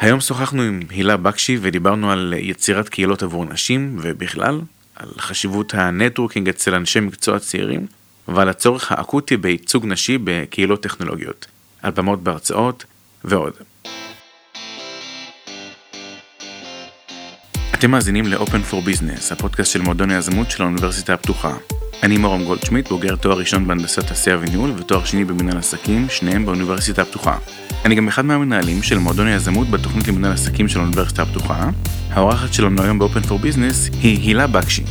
היום שוחחנו עם הילה בקשי ודיברנו על יצירת קהילות עבור נשים ובכלל, על חשיבות ה networking אצל אנשי מקצוע צעירים ועל הצורך האקוטי בייצוג נשי בקהילות טכנולוגיות, על במות בהרצאות ועוד. אתם מאזינים ל-Open for Business, הפודקאסט של מועדון היזמות של האוניברסיטה הפתוחה. אני מורם גולדשמיט, בוגר תואר ראשון בהנדסת תעשייה וניהול ותואר שני במנהל עסקים, שניהם באוניברסיטה הפתוחה. אני גם אחד מהמנהלים של מועדון היזמות בתוכנית למנהל עסקים של האוניברסיטה הפתוחה. האורחת שלנו היום ב-Open for Business היא הילה בקשי.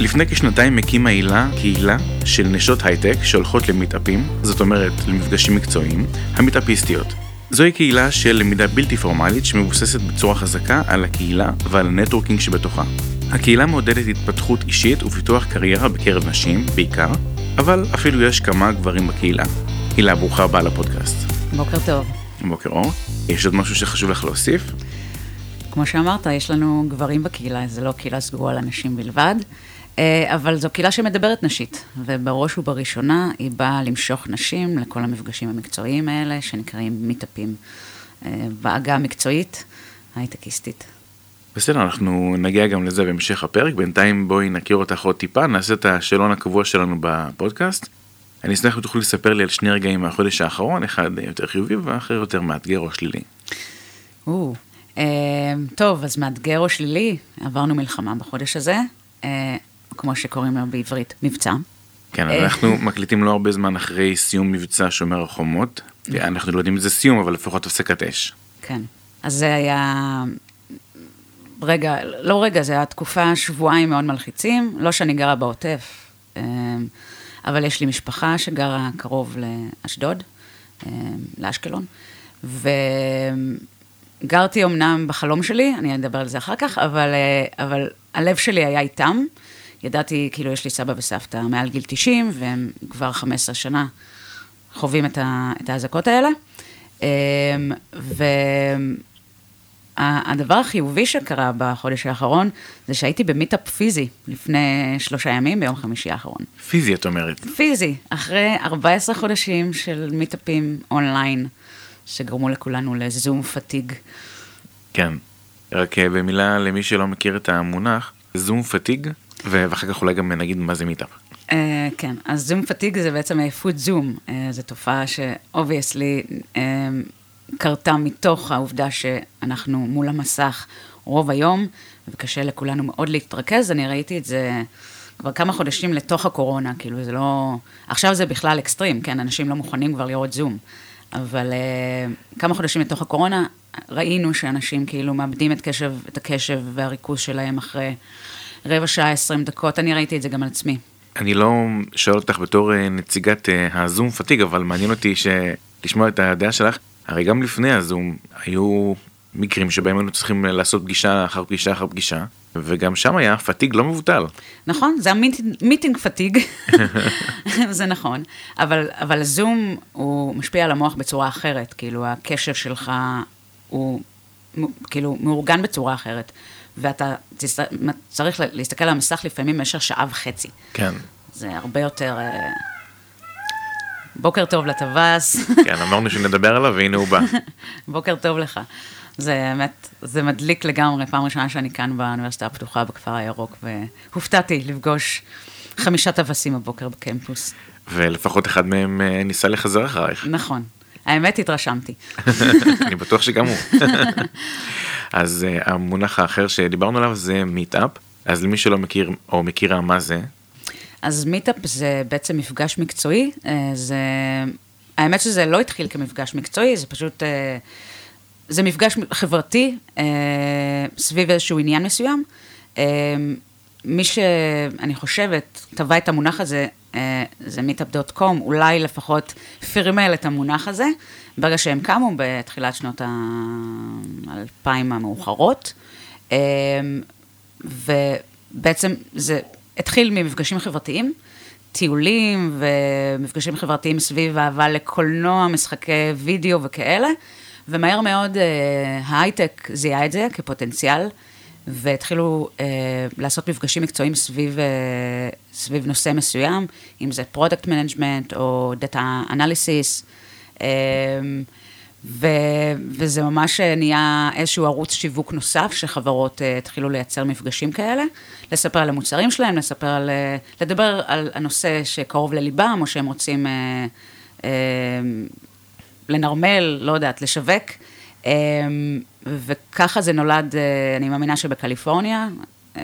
לפני כשנתיים הקימה הילה קהילה של נשות הייטק שהולכות למיטאפים, זאת אומרת למפגשים מקצועיים, המיטאפיסטיות. זוהי קהילה של למידה בלתי פורמלית שמבוססת בצורה חזקה על הקהילה ועל ה networking שבתוכה. הקהילה מעודדת התפתחות אישית ופיתוח קריירה בקרב נשים, בעיקר, אבל אפילו יש כמה גברים בקהילה. הילה, ברוכה הבאה לפודקאסט. בוקר טוב. בוקר אור. יש עוד משהו שחשוב לך להוסיף? כמו שאמרת, יש לנו גברים בקהילה, זה לא קהילה סגורה לנשים בלבד, אה, אבל זו קהילה שמדברת נשית, ובראש ובראשונה היא באה למשוך נשים לכל המפגשים המקצועיים האלה, שנקראים מיטאפים אה, בעגה המקצועית, הייטקיסטית. בסדר, אנחנו נגיע גם לזה בהמשך הפרק, בינתיים בואי נכיר אותך עוד טיפה, נעשה את השאלון הקבוע שלנו בפודקאסט. אני אשמח אם תוכלו לספר לי על שני רגעים מהחודש האחרון, אחד יותר חיובי ואחר יותר מאתגר או שלילי. או, אה, טוב, אז מאתגר או שלילי, עברנו מלחמה בחודש הזה, אה, כמו שקוראים לו בעברית, מבצע. כן, אה. אנחנו מקליטים לא הרבה זמן אחרי סיום מבצע שומר החומות. אנחנו לא יודעים אם זה סיום, אבל לפחות הפסקת אש. כן. אז זה היה רגע, לא רגע, זה היה תקופה, שבועיים מאוד מלחיצים. לא שאני גרה בעוטף, אה, אבל יש לי משפחה שגרה קרוב לאשדוד, אה, לאשקלון, וגרתי אמנם בחלום שלי, אני אדבר על זה אחר כך, אבל, אה, אבל הלב שלי היה איתם. ידעתי, כאילו, יש לי סבא וסבתא מעל גיל 90, והם כבר 15 שנה חווים את, האזעקות האלה. והדבר החיובי שקרה בחודש האחרון, זה שהייתי ב meetup פיזי לפני שלושה ימים, ביום חמישי האחרון. פיזי, את אומרת. פיזי, אחרי 14 חודשים של מיטאפים אונליין, שגרמו לכולנו ל Zoom fatigue. כן. רק אה, במילה למי שלא מכיר את המונח, Zoom fatigue, ואחר כך אולי גם נגיד מה זה meetup. אה, כן, אז Zoom fatigue זה בעצם עייפות זום, אה, זו תופעה ש obviously אה, קרתה מתוך העובדה שאנחנו מול המסך רוב היום, וקשה לכולנו מאוד להתרכז, אני ראיתי את זה כבר כמה חודשים לתוך הקורונה, כאילו זה לא... עכשיו זה בכלל אקסטרים, כן, אנשים לא מוכנים כבר לראות זום, אבל uh, כמה חודשים לתוך הקורונה ראינו שאנשים כאילו מאבדים את, קשב, את הקשב והריכוז שלהם אחרי רבע שעה, עשרים דקות, אני ראיתי את זה גם על עצמי. אני לא שואל אותך בתור אה, נציגת אה, הזום פתיג, אבל מעניין אותי לשמוע את הדעה שלך. הרי גם לפני הזום היו מקרים שבהם היינו צריכים לעשות פגישה אחר פגישה אחר פגישה, וגם שם היה פתיג לא מבוטל. נכון, זה המיטינג פתיג, זה נכון, אבל, אבל הזום הוא משפיע על המוח בצורה אחרת, כאילו הקשב שלך הוא כאילו מאורגן בצורה אחרת. ואתה צריך להסתכל על המסך לפעמים במשך שעה וחצי. כן. זה הרבה יותר... אה, בוקר טוב לטווס. כן, אמרנו שנדבר עליו, והנה הוא בא. בוקר טוב לך. זה באמת, זה מדליק לגמרי, פעם ראשונה שאני כאן באוניברסיטה הפתוחה בכפר הירוק, והופתעתי לפגוש חמישה טווסים הבוקר בקמפוס. ולפחות אחד מהם אה, ניסה לחזר אחרייך. נכון. האמת, התרשמתי. אני בטוח שגם הוא. אז uh, המונח האחר שדיברנו עליו זה מיטאפ, אז למי שלא מכיר או מכירה מה זה? אז מיטאפ זה בעצם מפגש מקצועי, uh, זה... האמת שזה לא התחיל כמפגש מקצועי, זה פשוט... Uh, זה מפגש חברתי uh, סביב איזשהו עניין מסוים. מי שאני חושבת, טבע את המונח הזה, זה meetup.com, אולי לפחות פרמל את המונח הזה, ברגע שהם קמו בתחילת שנות האלפיים המאוחרות. ובעצם זה התחיל ממפגשים חברתיים, טיולים ומפגשים חברתיים סביב אהבה לקולנוע, משחקי וידאו וכאלה, ומהר מאוד אה, ההייטק זיהה את זה כפוטנציאל. והתחילו אה, לעשות מפגשים מקצועיים סביב, אה, סביב נושא מסוים, אם זה product management או data analysis, אה, ו, וזה ממש נהיה איזשהו ערוץ שיווק נוסף, שחברות uh, התחילו לייצר מפגשים כאלה, לספר על המוצרים שלהם, לספר על, uh, לדבר על הנושא שקרוב לליבם, או שהם רוצים uh, uh, לנרמל, לא יודעת, לשווק. Um, וככה זה נולד, uh, אני מאמינה שבקליפורניה, uh,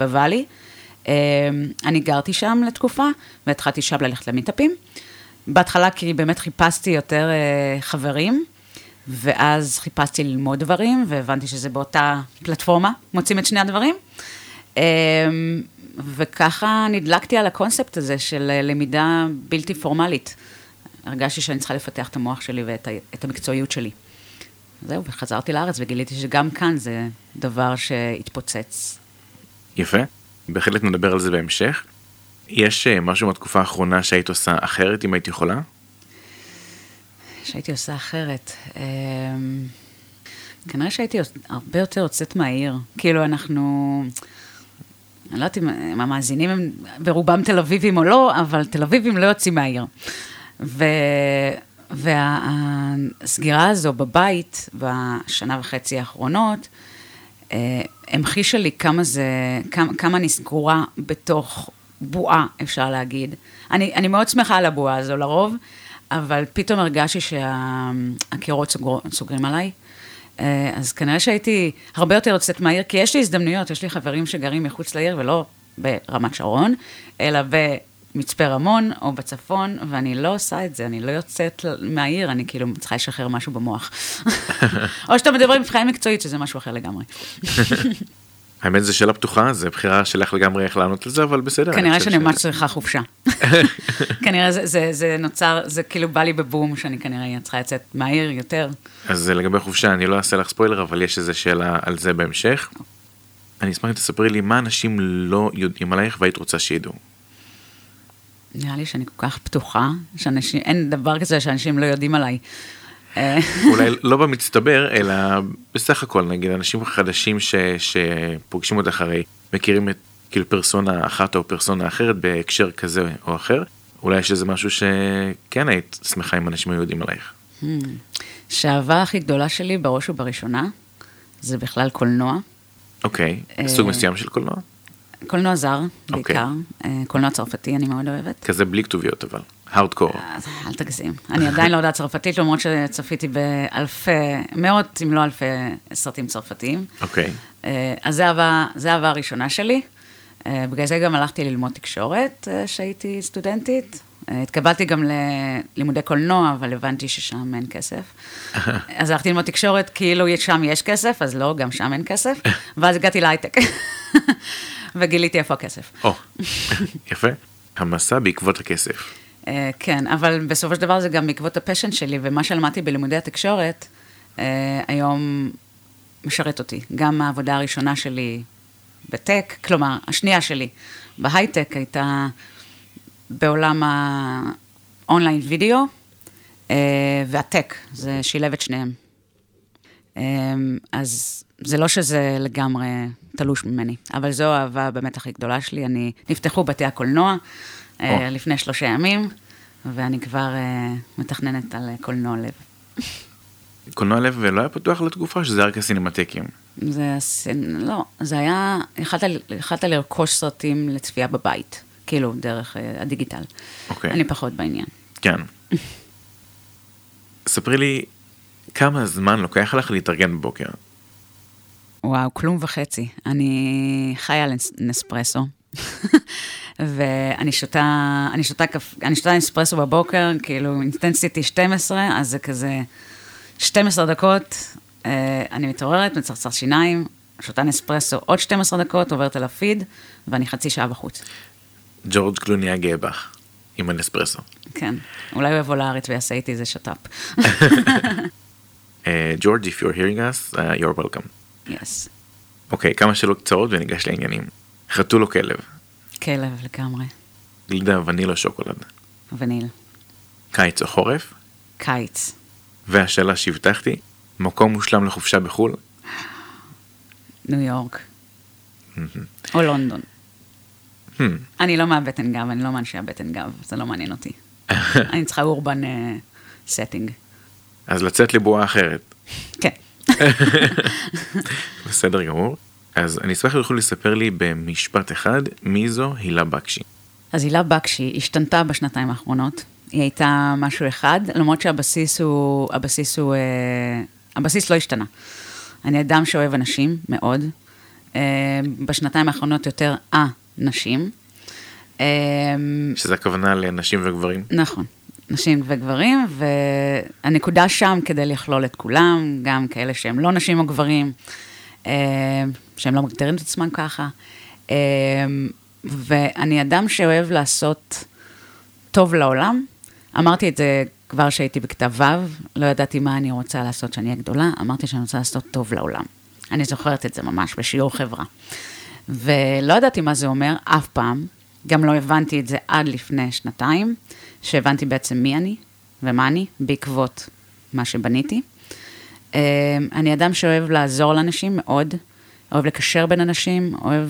בוואלי. Uh, אני גרתי שם לתקופה, והתחלתי שם ללכת למיטאפים. בהתחלה כי באמת חיפשתי יותר uh, חברים, ואז חיפשתי ללמוד דברים, והבנתי שזה באותה פלטפורמה, מוצאים את שני הדברים. Um, וככה נדלקתי על הקונספט הזה של uh, למידה בלתי פורמלית. הרגשתי שאני צריכה לפתח את המוח שלי ואת המקצועיות שלי. זהו, וחזרתי לארץ וגיליתי שגם כאן זה דבר שהתפוצץ. יפה, בהחלט נדבר על זה בהמשך. יש אה, משהו מהתקופה האחרונה שהיית עושה אחרת אם היית יכולה? שהייתי עושה אחרת. אמ, כנראה שהייתי הרבה יותר יוצאת מהעיר. כאילו, אנחנו... אני לא יודעת אם המאזינים הם ברובם תל אביבים או לא, אבל תל אביבים לא יוצאים מהעיר. ו... והסגירה הזו בבית, בשנה וחצי האחרונות, אה, המחישה לי כמה זה, כמה, כמה אני סגורה בתוך בועה, אפשר להגיד. אני, אני מאוד שמחה על הבועה הזו לרוב, אבל פתאום הרגשתי שהקירות סוגר, סוגרים עליי. אה, אז כנראה שהייתי הרבה יותר יוצאת מהעיר, כי יש לי הזדמנויות, יש לי חברים שגרים מחוץ לעיר ולא ברמת שרון, אלא במצפה רמון או בצפון, ואני לא עושה את זה, אני לא יוצאת מהעיר, אני כאילו צריכה לשחרר משהו במוח. או שאתה מדבר מבחינה מקצועית, שזה משהו אחר לגמרי. האמת זו שאלה פתוחה, זו בחירה שלך לגמרי איך לענות על זה, אבל בסדר. כנראה שאני ממש צריכה חופשה. כנראה זה, זה, זה נוצר, זה כאילו בא לי בבום, שאני כנראה צריכה לצאת מהעיר יותר. אז לגבי חופשה, אני לא אעשה לך ספוילר, אבל יש איזו שאלה על זה בהמשך. אני אשמח אם תספרי לי מה אנשים לא יודעים עלייך והיית רוצה שידעו. נראה לי שאני כל כך פתוחה, שאנשים, אין דבר כזה שאנשים לא יודעים עליי. אולי לא במצטבר אלא בסך הכל נגיד אנשים חדשים ש, שפוגשים אותך הרי מכירים את כאילו פרסונה אחת או פרסונה אחרת בהקשר כזה או אחר אולי יש איזה משהו שכן היית שמחה אם אנשים היו יודעים עלייך. Hmm. שהאהבה הכי גדולה שלי בראש ובראשונה זה בכלל קולנוע. אוקיי, okay. סוג מסוים של קולנוע? קולנוע זר, okay. אוקיי. בעיקר. אה, קולנוע צרפתי אני מאוד אוהבת. כזה בלי כתוביות אבל. הארדקור. אל תגזים. אני עדיין לא יודעת צרפתית, למרות שצפיתי באלפי, מאות אם לא אלפי סרטים צרפתיים. אוקיי. אה, אז זה האהבה הראשונה שלי. אה, בגלל זה גם הלכתי ללמוד תקשורת כשהייתי סטודנטית. התקבלתי גם ללימודי קולנוע, אבל הבנתי ששם אין כסף. אז הלכתי ללמוד תקשורת, כאילו שם יש כסף, אז לא, גם שם אין כסף. ואז הגעתי להייטק. וגיליתי איפה הכסף. או, יפה. המסע בעקבות הכסף. אה, כן, אבל בסופו של דבר זה גם בעקבות ה passion שלי, ומה שלמדתי בלימודי התקשורת, אה, היום משרת אותי. גם העבודה הראשונה שלי ב tech, כלומר, השנייה שלי בהייטק הייתה בעולם ה online video, אה, וה tech, זה שילב את שניהם. Uh, אז זה לא שזה לגמרי תלוש ממני, אבל זו האהבה באמת הכי גדולה שלי. אני, נפתחו בתי הקולנוע oh. לפני שלושה ימים, ואני כבר uh, מתכננת על קולנוע לב. קולנוע לב לא היה פתוח לתקופה שזה רק הסינמטקים? זה, לא, זה היה, יכלת, יכלת לרכוש סרטים לצפייה בבית, כאילו, דרך הדיגיטל. אוקיי. אני פחות בעניין. כן. ספרי לי, כמה זמן לוקח לך להתארגן בבוקר? וואו, כלום וחצי. אני חיה על נספרסו. ואני שותה, אני שותה, אני שותה נספרסו בבוקר, כאילו אינטנסיטי 12, אז זה כזה 12 דקות, אה, אני מתעוררת, מצחצח שיניים, שותה נספרסו עוד 12 דקות, עוברת על הפיד, ואני חצי שעה בחוץ. ג'ורג' קלוני היה בך, עם הנספרסו. כן, אולי הוא יבוא לארץ ויעשה איתי איזה שת"פ. ג'ורג', if you're hearing us, uh, you're welcome. יס. אוקיי, כמה שאלות קצרות וניגש לעניינים. חתול או כלב? כלב לגמרי. גלידה וניל או שוקולד? וניל. קיץ או חורף? קיץ. והשאלה שהבטחתי, מקום מושלם לחופשה בחו"ל? ניו יורק. או לונדון. אני לא מהבטן גב, אני לא מאנשי הבטן גב, זה לא מעניין אותי. אני צריכה urban setting. אז לצאת לבועה אחרת. כן. בסדר גמור. אז אני אשמח אם יוכלו לספר לי במשפט אחד, מי זו הילה בקשי. אז הילה בקשי השתנתה בשנתיים האחרונות. היא הייתה משהו אחד, למרות שהבסיס הוא, הבסיס הוא, אה, הבסיס לא השתנה. אני אדם שאוהב אנשים, מאוד. אה, בשנתיים האחרונות יותר א-נשים. אה, שזה הכוונה לנשים וגברים. נכון, נשים וגברים, והנקודה שם כדי לכלול את כולם, גם כאלה שהם לא נשים או גברים, שהם לא מגדירים את עצמם ככה. אה, ואני אדם שאוהב לעשות טוב לעולם. אמרתי את זה כבר כשהייתי בכתב ו', לא ידעתי מה אני רוצה לעשות כשאני אהיה גדולה, אמרתי שאני רוצה לעשות טוב לעולם. אני זוכרת את זה ממש בשיעור חברה. ולא ידעתי מה זה אומר אף פעם, גם לא הבנתי את זה עד לפני שנתיים, שהבנתי בעצם מי אני ומה אני, בעקבות מה שבניתי. אה, אני אדם שאוהב לעזור לאנשים מאוד, אוהב לקשר בין אנשים, אוהב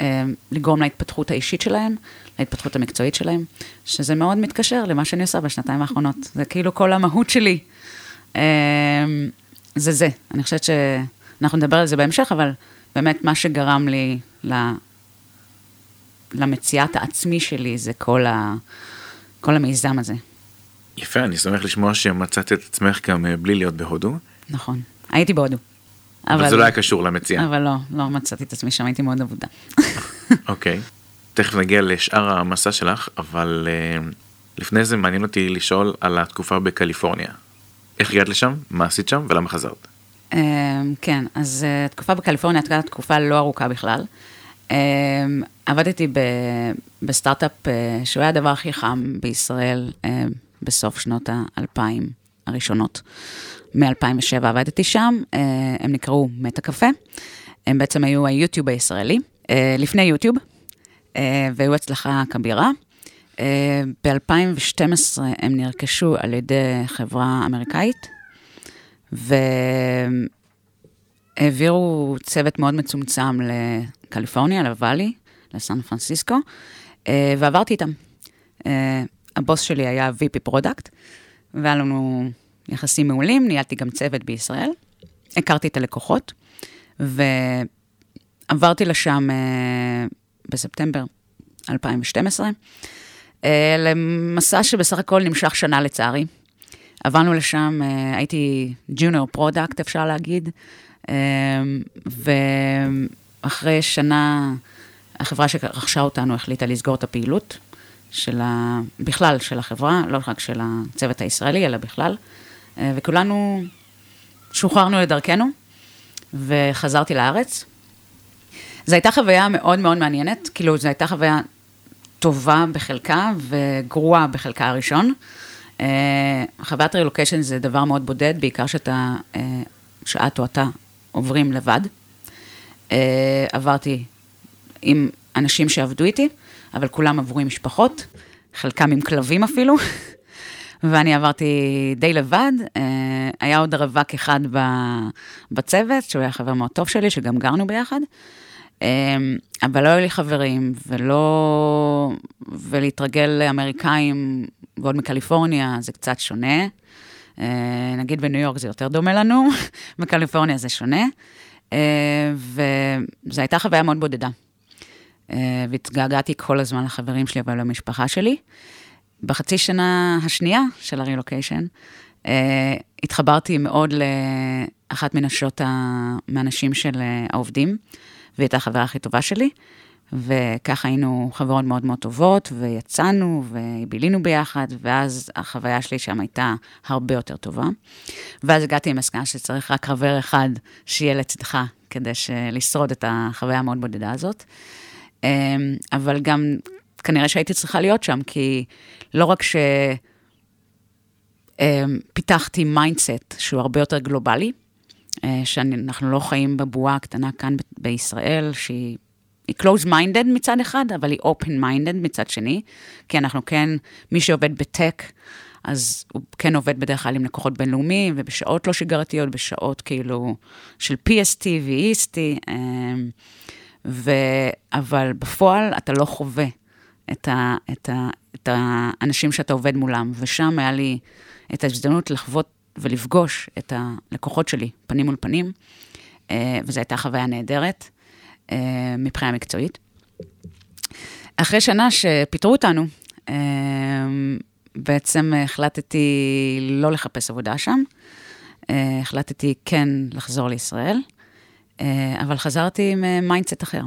אה, לגרום להתפתחות האישית שלהם, להתפתחות המקצועית שלהם, שזה מאוד מתקשר למה שאני עושה בשנתיים האחרונות. זה כאילו כל המהות שלי. אה, זה זה. אני חושבת שאנחנו נדבר על זה בהמשך, אבל באמת מה שגרם לי למציאת העצמי שלי זה כל, ה, כל המיזם הזה. יפה, אני שמח לשמוע שמצאת את עצמך גם אה, בלי להיות בהודו. נכון, הייתי בהודו. אבל, אבל זה לא היה קשור למציאה. אבל לא, לא מצאתי את עצמי שם, הייתי מאוד עבודה. אוקיי, okay. תכף נגיע לשאר המסע שלך, אבל uh, לפני זה מעניין אותי לשאול על התקופה בקליפורניה. איך הגעת לשם, מה עשית שם ולמה חזרת? Uh, כן, אז uh, תקופה בקליפורניה הייתה תקופה לא ארוכה בכלל. Uh, עבדתי ב, בסטארט-אפ uh, שהוא היה הדבר הכי חם בישראל uh, בסוף שנות האלפיים הראשונות. מ-2007 עבדתי שם, uh, הם נקראו מטה קפה. הם בעצם היו היוטיוב הישראלי, uh, לפני יוטיוב, uh, והיו הצלחה כבירה. Uh, ב-2012 הם נרכשו על ידי חברה אמריקאית, והעבירו צוות מאוד מצומצם לקליפורניה, לוואלי, לסן פרנסיסקו, אה, ועברתי איתם. אה, הבוס שלי היה VP product, והיה לנו יחסים מעולים, ניהלתי גם צוות בישראל, הכרתי את הלקוחות, ועברתי לשם אה, בספטמבר 2012, למסע שבסך הכל נמשך שנה לצערי. עברנו לשם, הייתי junior product, אפשר להגיד, ואחרי שנה החברה שרכשה אותנו החליטה לסגור את הפעילות של ה... בכלל של החברה, לא רק של הצוות הישראלי, אלא בכלל. אה, וכולנו שוחררנו לדרכנו, וחזרתי לארץ. זו הייתה חוויה מאוד מאוד מעניינת, כאילו זו הייתה חוויה טובה בחלקה וגרועה בחלקה הראשון. אה, חוויית רילוקיישן זה דבר מאוד בודד, בעיקר שאתה, אה, שאת או אתה עוברים לבד. עברתי עם אנשים שעבדו איתי, אבל כולם עברו עם משפחות, חלקם עם כלבים אפילו, ואני עברתי די לבד. אה, היה עוד רווק אחד בצוות, שהוא היה חבר מאוד טוב שלי, שגם גרנו ביחד. אה, אבל לא היו לי חברים, ולא... ולהתרגל לאמריקאים, ועוד מקליפורניה, זה קצת שונה. אה, נגיד בניו יורק זה יותר דומה לנו, בקליפורניה זה שונה. וזו הייתה חוויה מאוד בודדה. והתגעגעתי כל הזמן לחברים שלי ולמשפחה שלי. בחצי שנה השנייה של הרילוקיישן, אה, התחברתי מאוד לאחת מנשות, מהנשים של אה, העובדים, והיא הייתה החברה הכי טובה שלי, וככה היינו חברות מאוד מאוד טובות, ויצאנו ובילינו ביחד, ואז החוויה שלי שם הייתה הרבה יותר טובה. ואז הגעתי עם מסקנה שצריך רק חבר אחד שיהיה לצדך, כדי לשרוד את החוויה המאוד בודדה הזאת. אמ, אבל גם כנראה שהייתי צריכה להיות שם, כי לא רק שפיתחתי אמ, mindset שהוא הרבה יותר גלובלי, אה, שאנחנו לא חיים בבועה הקטנה כאן בישראל, שהיא... היא close-minded מצד אחד, אבל היא open-minded מצד שני, כי אנחנו כן, מי שעובד בטק, אז הוא כן עובד בדרך כלל עם לקוחות בינלאומיים, ובשעות לא שגרתיות, בשעות כאילו של PST ו-EST. ו... אבל בפועל אתה לא חווה את, ה... את, ה... את האנשים שאתה עובד מולם, ושם היה לי את ההזדמנות לחוות ולפגוש את הלקוחות שלי פנים מול פנים, אה, וזו הייתה חוויה נהדרת אה, מבחינה מקצועית. אחרי שנה שפיטרו אותנו, אה, בעצם החלטתי לא לחפש עבודה שם. החלטתי כן לחזור לישראל, אבל חזרתי עם mindset אחר.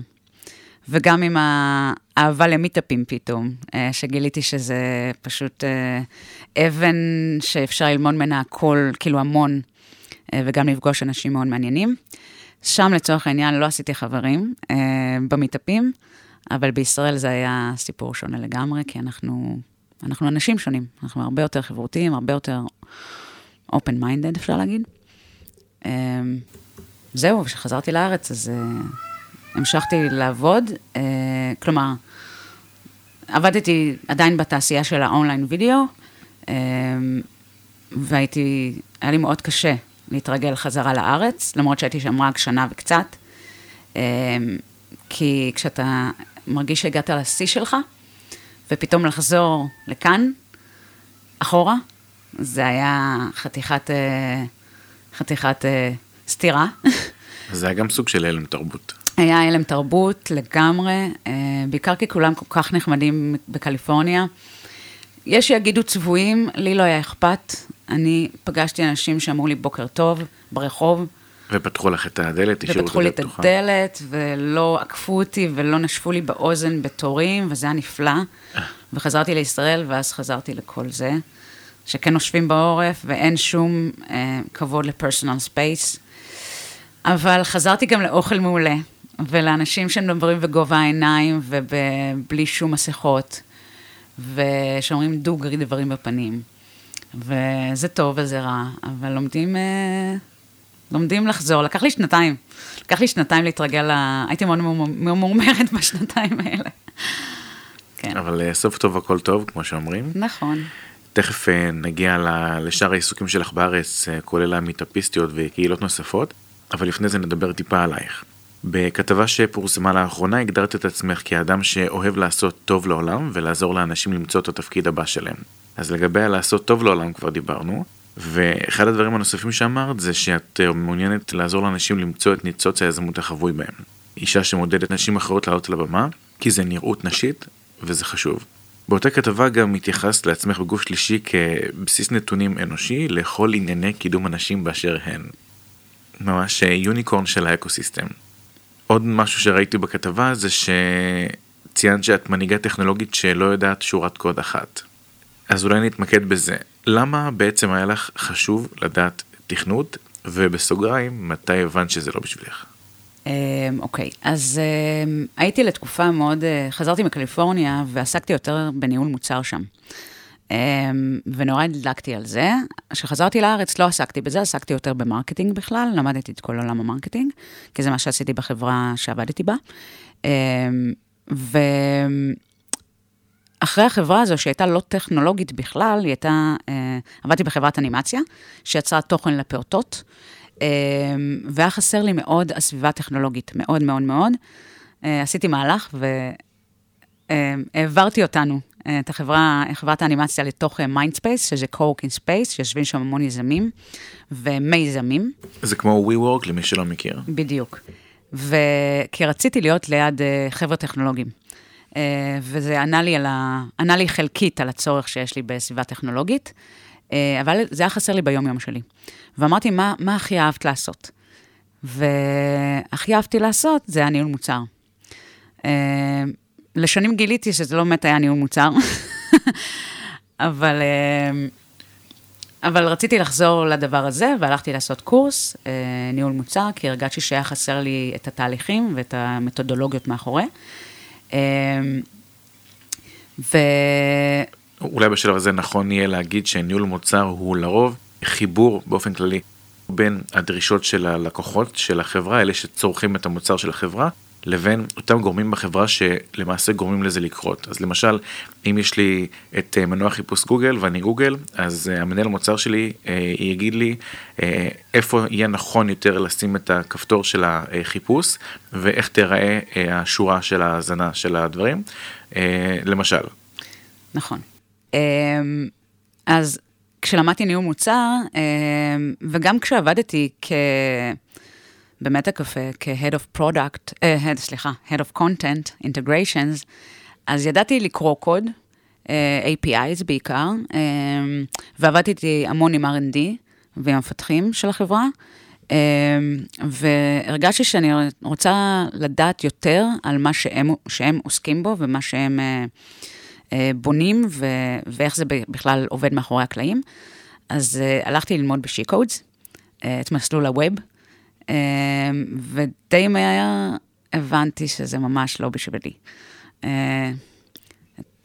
וגם עם האהבה למיטאפים פתאום, שגיליתי שזה פשוט event שאפשר ללמוד ממנה הכל, כאילו המון, וגם לפגוש אנשים מאוד מעניינים. שם לצורך העניין לא עשיתי חברים אה, במיטאפים, אבל בישראל זה היה סיפור שונה לגמרי, כי אנחנו, אנחנו אנשים שונים, אנחנו הרבה יותר חברותיים, הרבה יותר open minded אפשר להגיד. אה, זהו, כשחזרתי לארץ אז אה, המשכתי לעבוד, אה, כלומר, עבדתי עדיין בתעשייה של האונליין וידאו, אה, והייתי, היה לי מאוד קשה להתרגל חזרה לארץ, למרות שהייתי שם רק שנה וקצת. אמ, כי כשאתה מרגיש שהגעת לשיא שלך, ופתאום לחזור לכאן, אחורה, זה היה חתיכת, אה, חתיכת אה, סתירה. זה היה גם סוג של הלם תרבות. היה הלם תרבות לגמרי, אה, בעיקר כי כולם כל כך נחמדים בקליפורניה. יש שיגידו צבועים, לי לא היה אכפת. אני פגשתי אנשים שאמרו לי בוקר טוב ברחוב. ופתחו לך את הדלת, השאירו את ופתחו לי את הדלת, ולא עקפו אותי ולא נשפו לי באוזן בתורים, וזה היה נפלא. וחזרתי לישראל, ואז חזרתי לכל זה, שכן נושפים בעורף, ואין שום אה, כבוד ל personal space. אבל חזרתי גם לאוכל מעולה, ולאנשים שמדברים בגובה העיניים ובלי שום מסכות. ושאומרים דוגרי דברים בפנים. וזה טוב וזה רע, אבל לומדים, אה, לומדים לחזור. לקח לי שנתיים. לקח לי שנתיים להתרגל, ל... הייתי מאוד ממורמרת בשנתיים האלה. כן. אבל אה, סוף טוב הכל טוב, כמו שאומרים. נכון. תכף אה, נגיע לשאר העיסוקים שלך בארץ, כולל המיטאפיסטיות וקהילות נוספות, אבל לפני זה נדבר טיפה עלייך. בכתבה שפורסמה לאחרונה הגדרת את עצמך כאדם שאוהב לעשות טוב לעולם ולעזור לאנשים למצוא את התפקיד הבא שלהם. אז לגבי הלעשות טוב לעולם כבר דיברנו, ואחד הדברים הנוספים שאמרת זה שאת מעוניינת לעזור לאנשים למצוא את ניצוץ היזמות החבוי בהם. אישה שמודדת נשים אחרות לעלות על הבמה, כי זה נראות נשית וזה חשוב. באותה כתבה גם התייחסת לעצמך בגוף שלישי כבסיס נתונים אנושי לכל ענייני קידום הנשים באשר הן. ממש יוניקורן של האקוסיסטם. עוד משהו שראיתי בכתבה זה שציינת שאת מנהיגה טכנולוגית שלא יודעת שורת קוד אחת. אז אולי נתמקד בזה. למה בעצם היה לך חשוב לדעת תכנות, ובסוגריים, מתי הבנת שזה לא בשבילך? אמ, אוקיי, אוקיי, אז אמ, הייתי לתקופה מאוד, אה, חזרתי מקליפורניה ועסקתי יותר בניהול מוצר שם. אמ, ונורא הדלקתי על זה. כשחזרתי לארץ לא עסקתי בזה, עסקתי יותר ב marketing בכלל, למדתי את כל עולם ה marketing, כי זה מה שעשיתי בחברה שעבדתי בה. אמ, ואחרי החברה הזו, שהייתה לא טכנולוגית בכלל, היא הייתה, אה, עבדתי בחברת אנימציה, שיצרה תוכן לפעוטות, אה, והיה חסר לי מאוד הסביבה הטכנולוגית, מאוד מאוד מאוד. אה, עשיתי מהלך והעברתי אותנו את החברה, חברת האנימציה לתוך מיינדספייס, שזה co-working space, שיושבים שם המון יזמים ומיזמים. זה כמו WeWork למי שלא מכיר. בדיוק. וכי רציתי להיות ליד אה, חבר'ה טכנולוגיים. אה, וזה ענה לי, ה... ענה לי חלקית על הצורך שיש לי בסביבה טכנולוגית, אה, אבל זה היה חסר לי ביום-יום שלי. ואמרתי, מה, מה הכי אהבת לעשות? והכי אהבתי לעשות זה הניהול מוצר. לשנים גיליתי שזה לא באמת היה ניהול מוצר, אבל, אה, אבל רציתי לחזור לדבר הזה, והלכתי לעשות קורס, אה, ניהול מוצר, כי הרגשתי שהיה חסר לי את התהליכים ואת המתודולוגיות מאחורי. אה, ו... אולי בשלב הזה נכון יהיה להגיד שניהול מוצר הוא לרוב חיבור באופן כללי בין הדרישות של הלקוחות של החברה, אלה שצורכים את המוצר של החברה, לבין אותם גורמים בחברה שלמעשה גורמים לזה לקרות. אז למשל, אם יש לי את אה, מנוע חיפוש גוגל ואני גוגל, אז אה, המנהל המוצר שלי אה, יגיד לי איפה יהיה נכון יותר לשים את הכפתור של החיפוש ואיך תיראה השורה של ההאזנה של הדברים, למשל. נכון. אז כשלמדתי ניהול מוצר, אה, וגם כשעבדתי כ... במטה קפה כ-Head of Product, uh, head, סליחה, Head of Content Integrations, אז ידעתי לקרוא קוד, uh, APIs בעיקר, uh, ועבדתי המון עם R&D ועם המפתחים של החברה, uh, והרגשתי שאני רוצה לדעת יותר על מה שהם, שהם עוסקים בו ומה שהם uh, uh, בונים ו, ואיך זה בכלל עובד מאחורי הקלעים. אז uh, הלכתי ללמוד ב-She-Codes, uh, את מסלול הווב. אמ, ודי מהר הבנתי שזה ממש לא בשבילי. אה,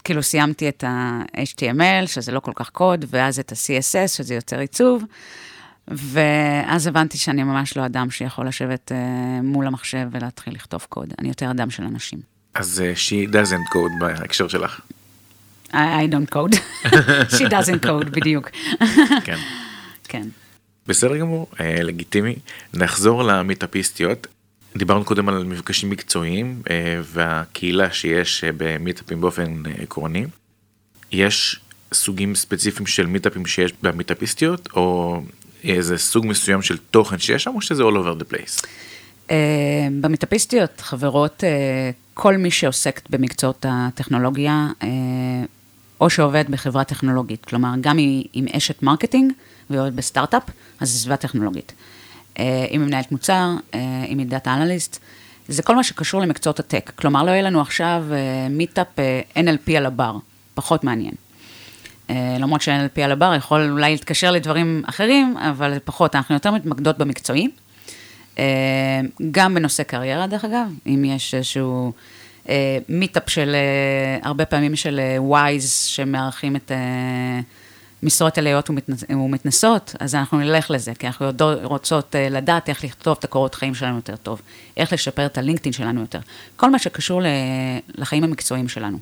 כאילו סיימתי את ה-HTML, שזה לא כל כך קוד, ואז את ה-CSS, שזה יותר עיצוב, ואז הבנתי שאני ממש לא אדם שיכול לשבת uh, מול המחשב ולהתחיל לכתוב קוד, אני יותר אדם של אנשים. אז uh, she doesn't code בהקשר שלך. I, I don't code, she doesn't code, בדיוק. כן. כן. בסדר גמור, אה, לגיטימי. נחזור למיטאפיסטיות. דיברנו קודם על מפגשים מקצועיים אה, והקהילה שיש אה, במיטאפים באופן עקרוני. יש סוגים ספציפיים של מיטאפים שיש במיטאפיסטיות, או איזה סוג מסוים של תוכן שיש שם, או שזה all over the place? במיטאפיסטיות חברות כל מי שעוסקת במקצועות הטכנולוגיה, או שעובד בחברה טכנולוגית, כלומר, גם אם אשת marketing ועובד בסטארט-אפ, אז זו סביבה טכנולוגית. אם היא מנהלת מוצר, אם היא data analyst, זה כל מה שקשור למקצועות ה tech. כלומר, לא יהיה לנו עכשיו מיטאפ NLP על הבר, פחות מעניין. למרות ש-NLP על הבר יכול אולי להתקשר לדברים אחרים, אבל פחות, אנחנו יותר מתמקדות במקצועי. גם בנושא קריירה, דרך אגב, אם יש איזשהו מיטאפ של, הרבה פעמים של ווייז, שמארחים את משרות עליות ומתנסות, אז אנחנו נלך לזה, כי אנחנו רוצות לדעת איך לכתוב את הקורות חיים שלנו יותר טוב, איך לשפר את הלינקדאין שלנו יותר, כל מה שקשור לחיים המקצועיים שלנו.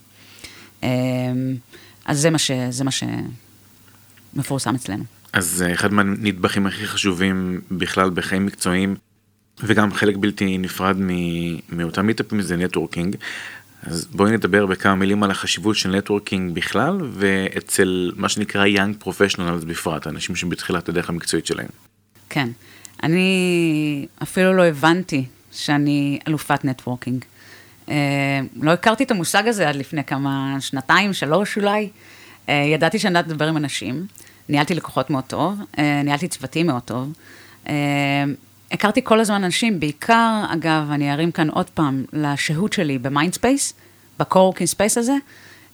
אז זה מה, ש, זה מה שמפורסם אצלנו. אז אחד מהנדבכים הכי חשובים בכלל בחיים מקצועיים, וגם חלק בלתי נפרד מאותם מיטאפים זה networking. אז בואי נדבר בכמה מילים על החשיבות של networking בכלל, ואצל מה שנקרא young professionals בפרט, אנשים שבתחילת הדרך המקצועית שלהם. כן, אני אפילו לא הבנתי שאני אלופת networking. אה, לא הכרתי את המושג הזה עד לפני כמה שנתיים, שלוש אולי. אה, ידעתי שאני יודעת לדבר עם אנשים, ניהלתי לקוחות מאוד טוב, אה, ניהלתי צוותים מאוד טוב. הכרתי כל הזמן אנשים, בעיקר, אגב, אני ארים כאן עוד פעם לשהות שלי במיינדספייס, ב co-working space הזה,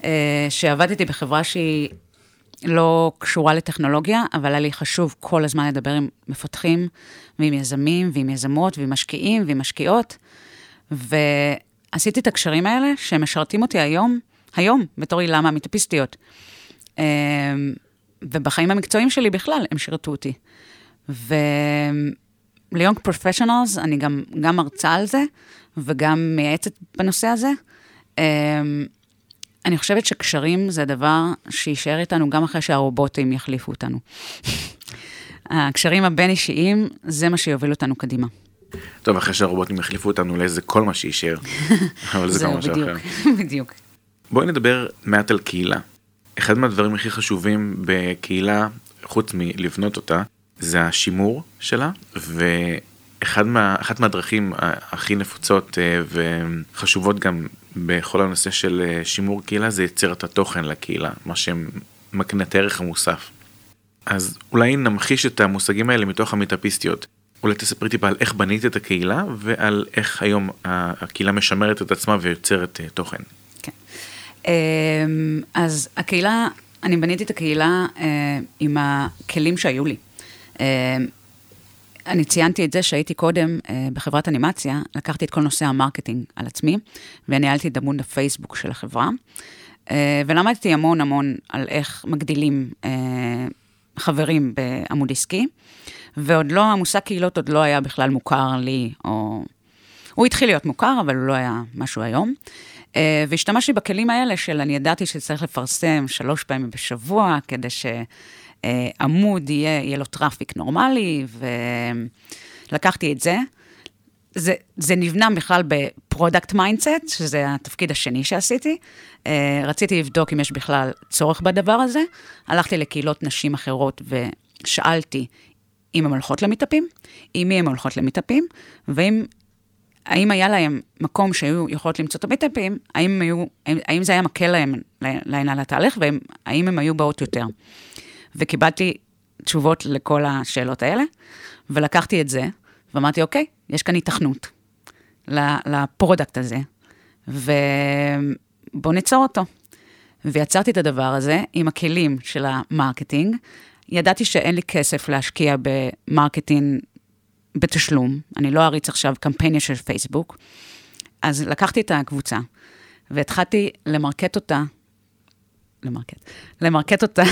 אה, שעבדתי בחברה שהיא לא קשורה לטכנולוגיה, אבל היה לי חשוב כל הזמן לדבר עם מפתחים, ועם יזמים, ועם יזמות, ועם משקיעים, ועם משקיעות, ועשיתי את הקשרים האלה שמשרתים אותי היום, היום, בתור הילה מהמיטאפיסטיות. אה, ובחיים המקצועיים שלי בכלל, הם שירתו אותי. ו... ליונג פרופשיונלס, אני גם, גם מרצה על זה, וגם מייעצת בנושא הזה. אמ, אני חושבת שקשרים זה דבר שיישאר איתנו גם אחרי שהרובוטים יחליפו אותנו. הקשרים הבין-אישיים, זה מה שיוביל אותנו קדימה. טוב, אחרי שהרובוטים יחליפו אותנו לאיזה כל מה שיישאר, אבל זה גם משהו אחר. בדיוק. בואי נדבר מעט על קהילה. אחד מהדברים הכי חשובים בקהילה, חוץ מלבנות אותה, זה השימור שלה, ואחת מה, מהדרכים הכי נפוצות אה, וחשובות גם בכל הנושא של אה, שימור קהילה זה יצירת התוכן לקהילה, מה שמקנה את הערך המוסף. אז אולי נמחיש את המושגים האלה מתוך המיטאפיסטיות. אולי תספרי טיפה על איך בנית את הקהילה ועל איך היום הקהילה משמרת את עצמה ויוצרת אה, תוכן. כן. אמ, אז הקהילה, אני בניתי את הקהילה עם הכלים שהיו לי. אה, אני ציינתי את זה שהייתי קודם אה, בחברת אנימציה, לקחתי את כל נושא ה marketing על עצמי, וניהלתי את עמוד הפייסבוק של החברה, אה, ולמדתי המון המון על איך מגדילים חברים בעמוד עסקי, ועוד לא, המושג קהילות עוד לא היה בכלל מוכר לי, או... הוא התחיל להיות מוכר, אבל הוא לא היה מה שהוא היום. והשתמשתי בכלים האלה של אני ידעתי שצריך לפרסם שלוש פעמים בשבוע, כדי ש... אה, עמוד יהיה, יהיה לו traffic נורמלי, ולקחתי את זה. זה, זה נבנה בכלל ב product mindset, שזה התפקיד השני שעשיתי. אה, רציתי לבדוק אם יש בכלל צורך בדבר הזה. הלכתי לקהילות נשים אחרות ושאלתי אם הן הולכות למיטאפים, עם מי הן הולכות למיטאפים, ואם האם היה להם מקום שהיו יכולות למצוא את המיטאפים, האם, היו, האם, זה היה מקל להם לעניין לתהליך, והאם הם היו באות יותר. וקיבלתי תשובות לכל השאלות האלה, ולקחתי את זה, ואמרתי, אוקיי, יש כאן היתכנות ל product הזה, ובואו ניצור אותו. ויצרתי את הדבר הזה עם הכלים של ה marketing. ידעתי שאין לי כסף להשקיע ב marketing בתשלום, אני לא אריץ עכשיו קמפיינים של פייסבוק, אז לקחתי את הקבוצה והתחלתי למרקט אותה, למרקט, למרקט אותה.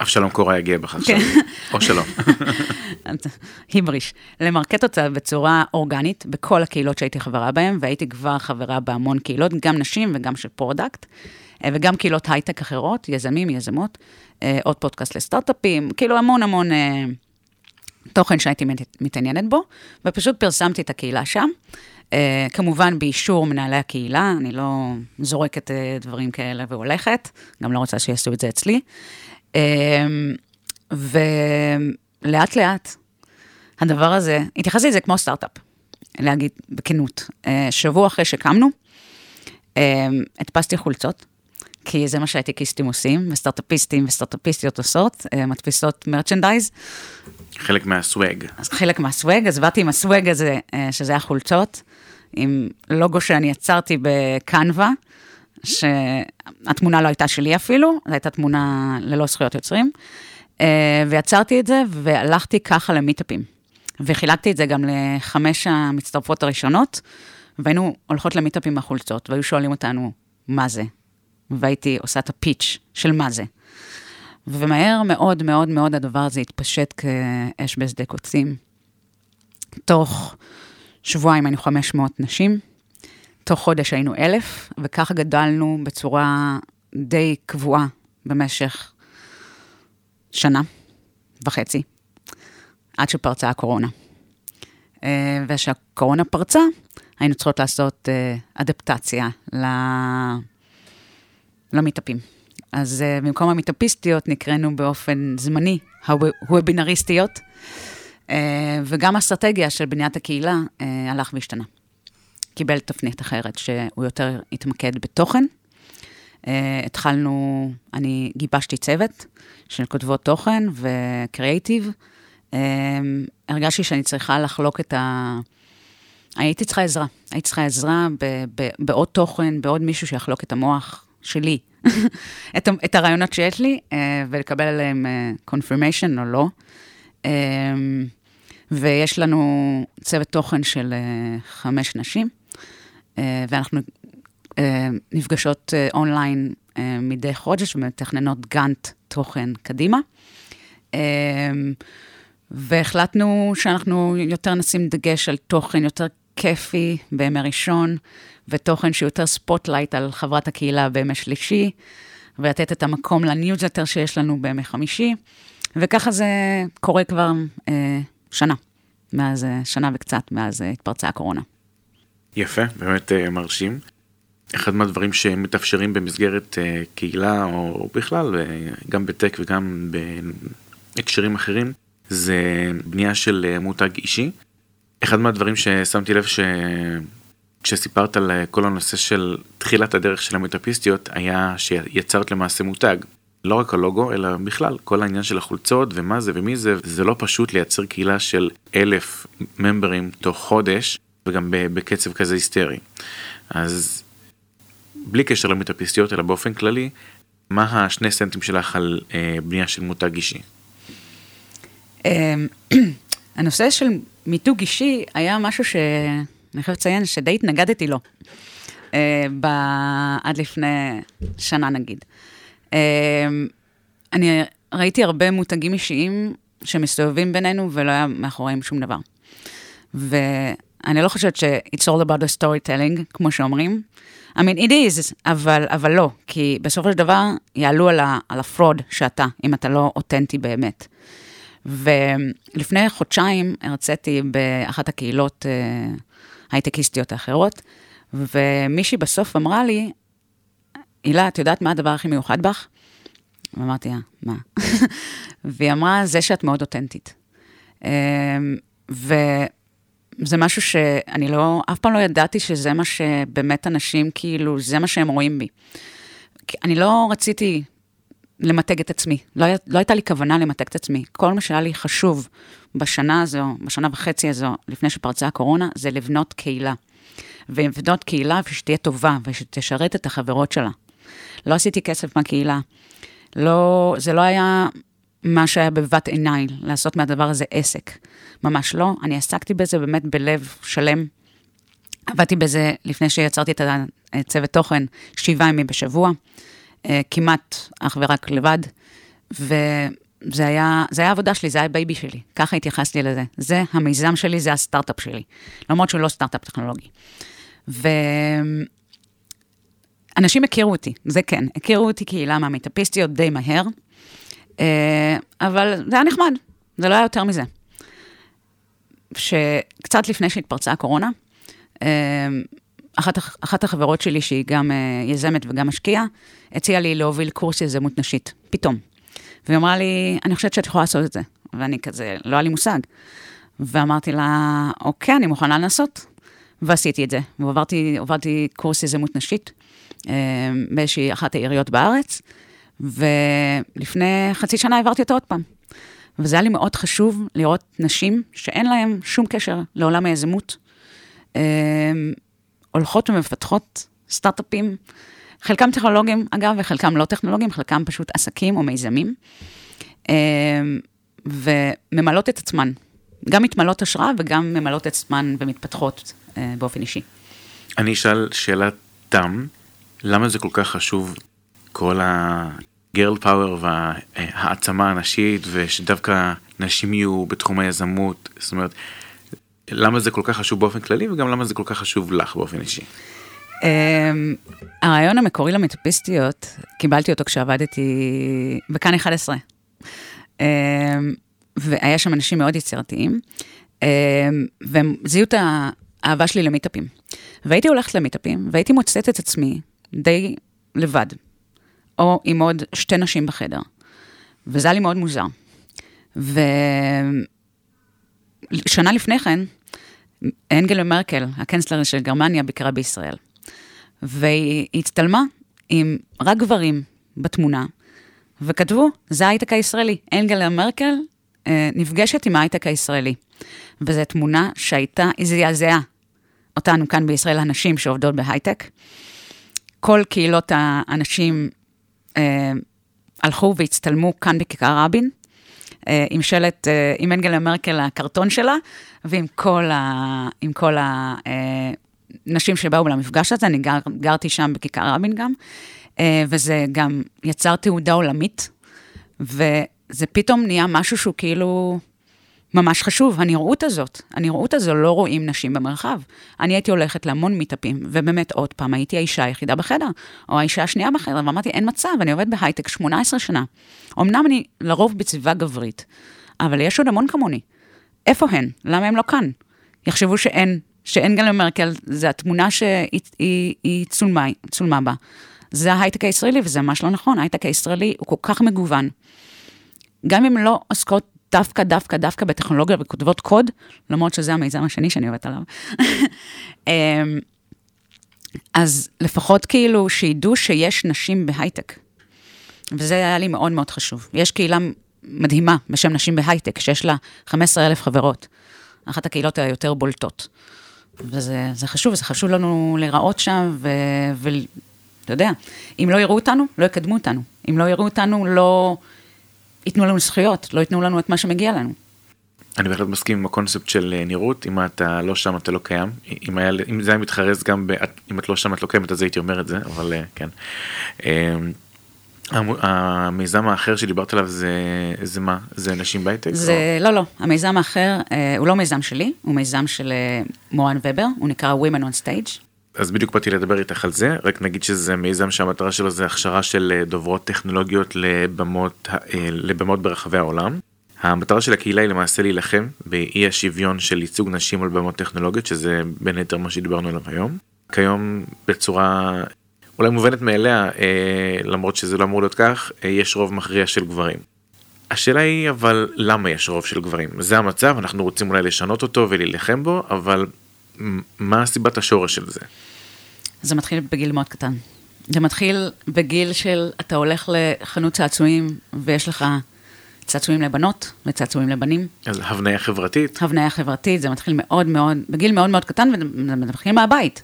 אבשלום קורא יגיע בך עכשיו, כן. או שלא. היבריש. למרקט אותה בצורה אורגנית בכל הקהילות שהייתי חברה בהן, והייתי כבר חברה בהמון קהילות, גם נשים וגם של product, אה, וגם קהילות הייטק אחרות, יזמים, יזמות, אה, עוד פודקאסט לסטארט-אפים, כאילו המון המון... אה, תוכן שהייתי מתעניינת בו, ופשוט פרסמתי את הקהילה שם. Uh, כמובן באישור מנהלי הקהילה, אני לא זורקת uh, דברים כאלה והולכת, גם לא רוצה שיעשו את זה אצלי. Uh, ולאט לאט, הדבר הזה, התייחסתי לזה כמו סטארט-אפ, להגיד בכנות. שבוע אחרי שקמנו, הדפסתי חולצות, כי זה מה שהייטקיסטים עושים, וסטארט-אפיסטים וסטארט-אפיסטיות עושות, מדפיסות מרצ'נדייז. חלק מהסוואג. אז חלק מהסוואג, אז באתי עם הסוואג הזה, אה, שזה היה חולצות, עם לוגו שאני יצרתי בקנווה, שהתמונה לא הייתה שלי אפילו, זו הייתה תמונה ללא זכויות יוצרים, אה, ויצרתי את זה, והלכתי ככה למיטאפים. וחילקתי את זה גם לחמש המצטרפות הראשונות, והיינו הולכות למיטאפים מהחולצות, והיו שואלים אותנו, מה זה? והייתי עושה את הפיץ' של מה זה. ומהר מאוד מאוד מאוד הדבר הזה התפשט כאש בשדה קוצים. תוך שבועיים היינו 500 נשים, תוך חודש היינו אלף, וככה גדלנו בצורה די קבועה במשך שנה וחצי, עד שפרצה הקורונה. אה, וכשהקורונה פרצה, היינו צריכות לעשות אה, אדפטציה למטפים. אז uh, במקום המיטאפיסטיות נקראנו באופן זמני הוובינריסטיות, וגם האסטרטגיה של בניית הקהילה uh, הלך והשתנה. קיבל תפנית אחרת, שהוא יותר התמקד בתוכן. Uh, התחלנו, אני גיבשתי צוות של כותבות תוכן וקריאייטיב. הרגשתי שאני צריכה לחלוק את ה... הייתי צריכה עזרה. הייתי צריכה עזרה בעוד תוכן, בעוד מישהו שיחלוק את המוח שלי את, את הרעיונות שיש לי, ולקבל עליהם confirmation או לא. ויש לנו צוות תוכן של uh, חמש נשים, uh, ואנחנו uh, נפגשות אונליין מדי חודש ומתכננות גאנט תוכן קדימה. והחלטנו שאנחנו יותר נשים דגש על תוכן יותר כיפי בימי ראשון, ותוכן שיותר spotlight על חברת הקהילה בימי שלישי, ולתת את המקום לניוזלטר שיש לנו בימי חמישי, וככה זה קורה כבר אה, שנה, מאז, אה, שנה וקצת מאז אה, התפרצה הקורונה. יפה, באמת אה, מרשים. אחד מהדברים שמתאפשרים במסגרת קהילה, או בכלל, גם ב tech וגם בהקשרים אחרים, זה בנייה של מותג אישי. אחד מהדברים ששמתי לב ש... כשסיפרת על כל הנושא של תחילת הדרך של המטאפיסטיות היה שיצרת למעשה מותג. לא רק הלוגו אלא בכלל כל העניין של החולצות ומה זה ומי זה זה לא פשוט לייצר קהילה של אלף ממברים תוך חודש וגם בקצב כזה היסטרי. אז בלי קשר למטאפיסטיות אלא באופן כללי מה השני סנטים שלך על אה, בנייה של מותג אישי. אמ, הנושא של מיתוג אישי היה משהו ש... אני חייבת לציין שדי התנגדתי לו, אה, ב... עד לפני שנה נגיד. אה, אני ראיתי הרבה מותגים אישיים שמסתובבים בינינו ולא היה מאחוריהם שום דבר. ואני לא חושבת ש-it's all about the storytelling, כמו שאומרים. I mean, it is, אבל, אבל לא, כי בסופו של דבר יעלו על, ה, על הפרוד שאתה, אם אתה לא אותנטי באמת. ולפני חודשיים הרציתי באחת הקהילות אה, הייטקיסטיות האחרות, ומישהי בסוף אמרה לי, הילה, את יודעת מה הדבר הכי מיוחד בך? ואמרתי לה, מה? והיא אמרה, זה שאת מאוד אותנטית. אמ, וזה משהו שאני לא, אף פעם לא ידעתי שזה מה שבאמת אנשים, כאילו, זה מה שהם רואים בי. אני לא רציתי למתג את עצמי, לא, לא הייתה לי כוונה למתג את עצמי. כל מה שהיה לי חשוב בשנה הזו, בשנה וחצי הזו, לפני שפרצה הקורונה, זה לבנות קהילה. ולבנות קהילה ושתהיה טובה ושתשרת את החברות שלה. לא עשיתי כסף מהקהילה. לא, זה לא היה מה שהיה בבת עיניי, לעשות מהדבר הזה עסק. ממש לא, אני עסקתי בזה באמת בלב שלם. עבדתי בזה לפני שיצרתי את הצוות תוכן שבעה ימים בשבוע, אה, כמעט אך ורק לבד, וזה היה, זה היה עבודה שלי, זה היה baby שלי, ככה התייחסתי לזה. זה המיזם שלי, זה הסטארט-אפ שלי, למרות שהוא לא סטארט-אפ טכנולוגי. ואנשים הכירו אותי, זה כן, הכירו אותי קהילה מהמיטאפיסטיות די מהר, אה, אבל זה היה נחמד, זה לא היה יותר מזה. שקצת לפני שהתפרצה הקורונה, אה, אחת, אחת החברות שלי, שהיא גם אה, יזמת וגם משקיעה, הציעה לי להוביל קורס יזמות נשית, פתאום. והיא אמרה לי, אני חושבת שאת יכולה לעשות את זה. ואני כזה, לא היה לי מושג. ואמרתי לה, אוקיי, אני מוכנה לנסות. ועשיתי את זה. והובלתי קורס יזמות נשית באיזושהי אחת העיריות בארץ. ולפני חצי שנה העברתי אותו עוד פעם. וזה היה לי מאוד חשוב לראות נשים שאין להן שום קשר לעולם היזמות, אה, הולכות ומפתחות סטארט-אפים, חלקם טכנולוגיים, אגב, וחלקם לא טכנולוגיים, חלקם פשוט עסקים או מיזמים, אה, וממלאות את עצמן, גם מתמלאות השראה וגם ממלאות את עצמן ומתפתחות אה, באופן אישי. אני אשאל שאלת תם, למה זה כל כך חשוב כל הגרל פאוור והעצמה הנשית ושדווקא נשים יהיו בתחום היזמות, זאת אומרת, למה זה כל כך חשוב באופן כללי וגם למה זה כל כך חשוב לך באופן אישי. Um, הרעיון המקורי למטאפיסטיות, קיבלתי אותו כשעבדתי בכאן 11. Um, והיה שם אנשים מאוד יצירתיים, um, והם זיהו את האהבה שלי למיטאפים. והייתי הולכת למיטאפים, והייתי מוצאת את עצמי די לבד. או עם עוד שתי נשים בחדר. וזה היה לי מאוד מוזר. ושנה לפני כן, אנגלה מרקל, הקנצלר של גרמניה, ביקרה בישראל. והיא הצטלמה עם רק גברים בתמונה, וכתבו, זה ההייטק הישראלי. אנגלה מרקל אה, נפגשת עם ההייטק הישראלי. וזו תמונה שהייתה, היא זעזעה אותנו כאן בישראל, הנשים שעובדות בהייטק. כל קהילות האנשים אה, הלכו והצטלמו כאן בכיכר רבין, אה, עם שלט, אה, עם אנגלה מרקל, הקרטון שלה, ועם כל, ה, עם כל הנשים אה, שבאו למפגש הזה, אני גר, גרתי שם בכיכר רבין גם, אה, וזה גם יצר תעודה עולמית, וזה פתאום נהיה משהו שהוא כאילו... ממש חשוב, הנראות הזאת. הנראות הזו לא רואים נשים במרחב. אני הייתי הולכת להמון מיטאפים, ובאמת עוד פעם, הייתי האישה היחידה בחדר, או האישה השנייה בחדר, ואמרתי, אין מצב, אני עובדת בהייטק 18 שנה. אמנם אני לרוב בסביבה גברית, אבל יש עוד המון כמוני. איפה הן? למה הן לא כאן? יחשבו שאין, שאנגלה מרקל, זה התמונה שהיא היא, היא צולמה, צולמה בה. זה ההייטק הישראלי, וזה ממש לא נכון, ההייטק הישראלי הוא כל כך מגוון. גם אם לא עוסקות דווקא, דווקא, דווקא בטכנולוגיה וכותבות קוד, למרות שזה המיזם השני שאני עובדת עליו. אמ, אז לפחות כאילו שידעו שיש נשים בהייטק. וזה היה לי מאוד מאוד חשוב. יש קהילה מדהימה בשם נשים בהייטק, שיש לה 15 אלף חברות. אחת הקהילות היותר בולטות. וזה חשוב, זה חשוב לנו להיראות שם, ואתה יודע, אם לא יראו אותנו, לא יקדמו אותנו. אם לא יראו אותנו, לא... ייתנו לנו זכויות, לא ייתנו לנו את מה שמגיע לנו. אני בהחלט מסכים עם הקונספט של אה, נראות, אם אתה לא שם אתה לא קיים, אם, היה, אם זה היה מתחרז גם, ב, אם את לא שם את לא קיימת אז הייתי אומר את זה, אבל אה, כן. אמ, המיזם האחר שדיברת עליו זה, זה מה? זה נשים בהייטק? זה, או... לא, לא, המיזם האחר אה, הוא לא מיזם שלי, הוא מיזם של מורן ובר, הוא נקרא Women on Stage. אז בדיוק באתי לדבר איתך על זה, רק נגיד שזה מיזם שהמטרה שלו זה הכשרה של אה, דוברות טכנולוגיות לבמות, אה, לבמות ברחבי העולם. המטרה של הקהילה היא למעשה להילחם באי השוויון של ייצוג נשים על במות טכנולוגיות, שזה בין היתר מה שדיברנו עליו היום. כיום בצורה אולי מובנת מאליה, אה, למרות שזה לא אמור להיות כך, יש רוב מכריע של גברים. השאלה היא אבל למה יש רוב של גברים? זה המצב, אנחנו רוצים אולי לשנות אותו ולהילחם בו, אבל מה הסיבת השורש של זה? זה מתחיל בגיל מאוד קטן. זה מתחיל בגיל של אתה הולך לחנות צעצועים ויש לך צעצועים לבנות וצעצועים לבנים. אז הבניה חברתית. הבניה חברתית, זה מתחיל מאוד מאוד, בגיל מאוד מאוד קטן, וזה מתחיל מהבית.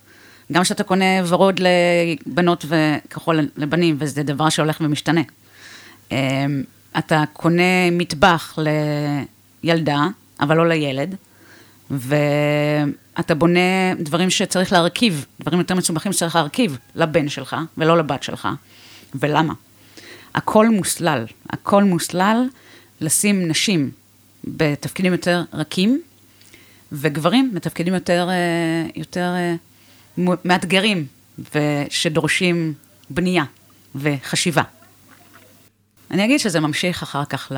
גם כשאתה קונה ורוד לבנות וכחול לבנים, וזה דבר שהולך ומשתנה. אמ, אתה קונה מטבח לילדה, אבל לא לילד, ואתה בונה דברים שצריך להרכיב, דברים יותר מסובכים שצריך להרכיב לבן שלך ולא לבת שלך. ולמה? הכל מוסלל, הכל מוסלל לשים נשים בתפקידים יותר רכים, וגברים בתפקידים יותר, אה, יותר אה, מאתגרים ושדורשים בנייה וחשיבה. אני אגיד שזה ממשיך אחר כך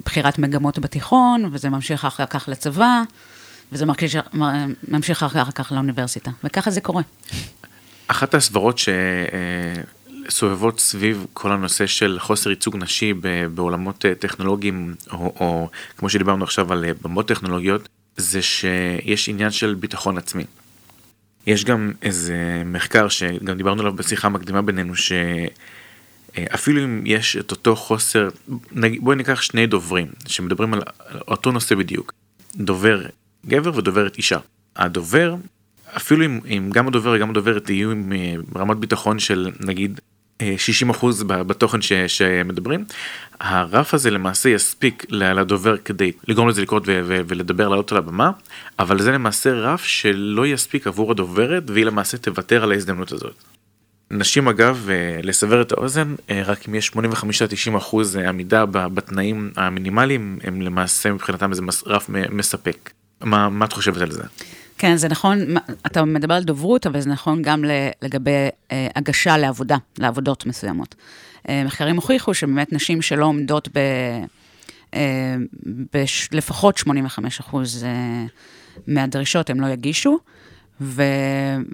לבחירת מגמות בתיכון, וזה ממשיך אחר כך לצבא, וזה ממשיך אחר כך לאוניברסיטה, וככה זה קורה. אחת הסברות שסובבות סביב כל הנושא של חוסר ייצוג נשי בעולמות טכנולוגיים, או, או כמו שדיברנו עכשיו על במות טכנולוגיות, זה שיש עניין של ביטחון עצמי. יש גם איזה מחקר שגם דיברנו עליו בשיחה מקדימה בינינו, שאפילו אם יש את אותו חוסר, בואי ניקח שני דוברים שמדברים על אותו נושא בדיוק, דובר גבר ודוברת אישה. הדובר, אפילו אם, אם גם הדובר וגם הדוברת יהיו עם אה, רמת ביטחון של נגיד 60% בתוכן ש, שמדברים, הרף הזה למעשה יספיק לדובר כדי לגרום לזה לקרות ו, ו, ולדבר לעלות על הבמה, אבל זה למעשה רף שלא יספיק עבור הדוברת והיא למעשה תוותר על ההזדמנות הזאת. נשים אגב, אה, לסבר את האוזן, אה, רק אם יש 85-90% עמידה בתנאים המינימליים, הם למעשה מבחינתם איזה רף מספק. מה, מה את חושבת על זה? כן, זה נכון, אתה מדבר על דוברות, אבל זה נכון גם לגבי אה, הגשה לעבודה, לעבודות מסוימות. אה, מחקרים הוכיחו שבאמת נשים שלא עומדות ב... אה, לפחות 85 אחוז מהדרישות הם לא יגישו, ו,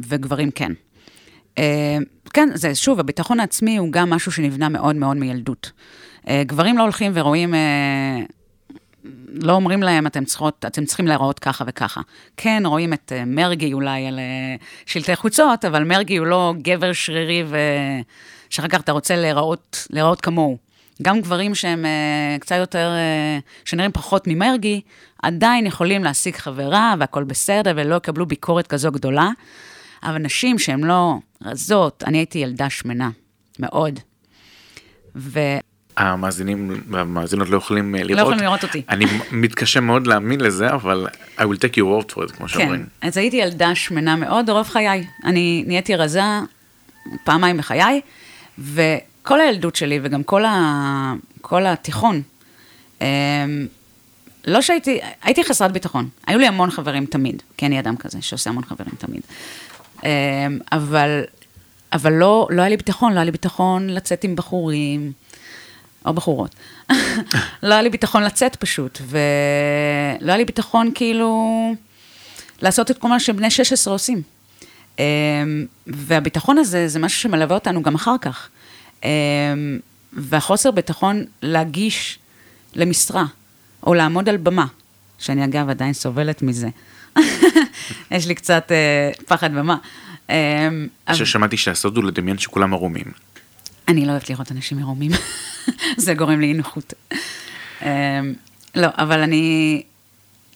וגברים כן. כן, זה שוב, הביטחון העצמי הוא גם משהו שנבנה מאוד מאוד מילדות. גברים לא הולכים ורואים לא אומרים להם, אתם, צריכות, אתם צריכים להיראות ככה וככה. כן, רואים את uh, מרגי אולי על שלטי חוצות, אבל מרגי הוא לא גבר שרירי ו... שאחר כך אתה רוצה להיראות, להיראות כמוהו. גם גברים שהם uh, קצת יותר, uh, שנראים פחות ממרגי, עדיין יכולים להשיג חברה והכול בסדר ולא יקבלו ביקורת כזו גדולה. אבל נשים שהן לא רזות, אני הייתי ילדה שמנה, מאוד. ו... המאזינים והמאזינות לא יכולים אה, לראות. לא יכולים לראות אותי. אני מתקשה מאוד להאמין לזה, אבל I will take your word for it, כמו שאומרים. כן, אז הייתי ילדה שמנה מאוד רוב חיי. אני נהייתי רזה פעמיים בחיי, וכל הילדות שלי וגם כל, ה... כל התיכון, אמ, לא שהייתי, הייתי חסרת ביטחון. היו לי המון חברים תמיד, כי אני אדם כזה שעושה המון חברים תמיד. אמ, אבל, אבל לא, לא היה לי ביטחון, לא היה לי ביטחון לצאת עם בחורים. או בחורות. לא היה לי ביטחון לצאת פשוט, ולא היה לי ביטחון כאילו לעשות את כל מה שבני 16 עושים. אמ, והביטחון הזה זה משהו שמלווה אותנו גם אחר כך. אמ, והחוסר ביטחון להגיש למשרה, או לעמוד על במה, שאני אגב עדיין סובלת מזה. יש לי קצת uh, פחד במה. Um, ששמעתי שהסוד הוא לדמיין שכולם ערומים. אני לא אוהבת לראות אנשים עירומים, זה גורם לי אי נוחות. אמ, לא, אבל אני,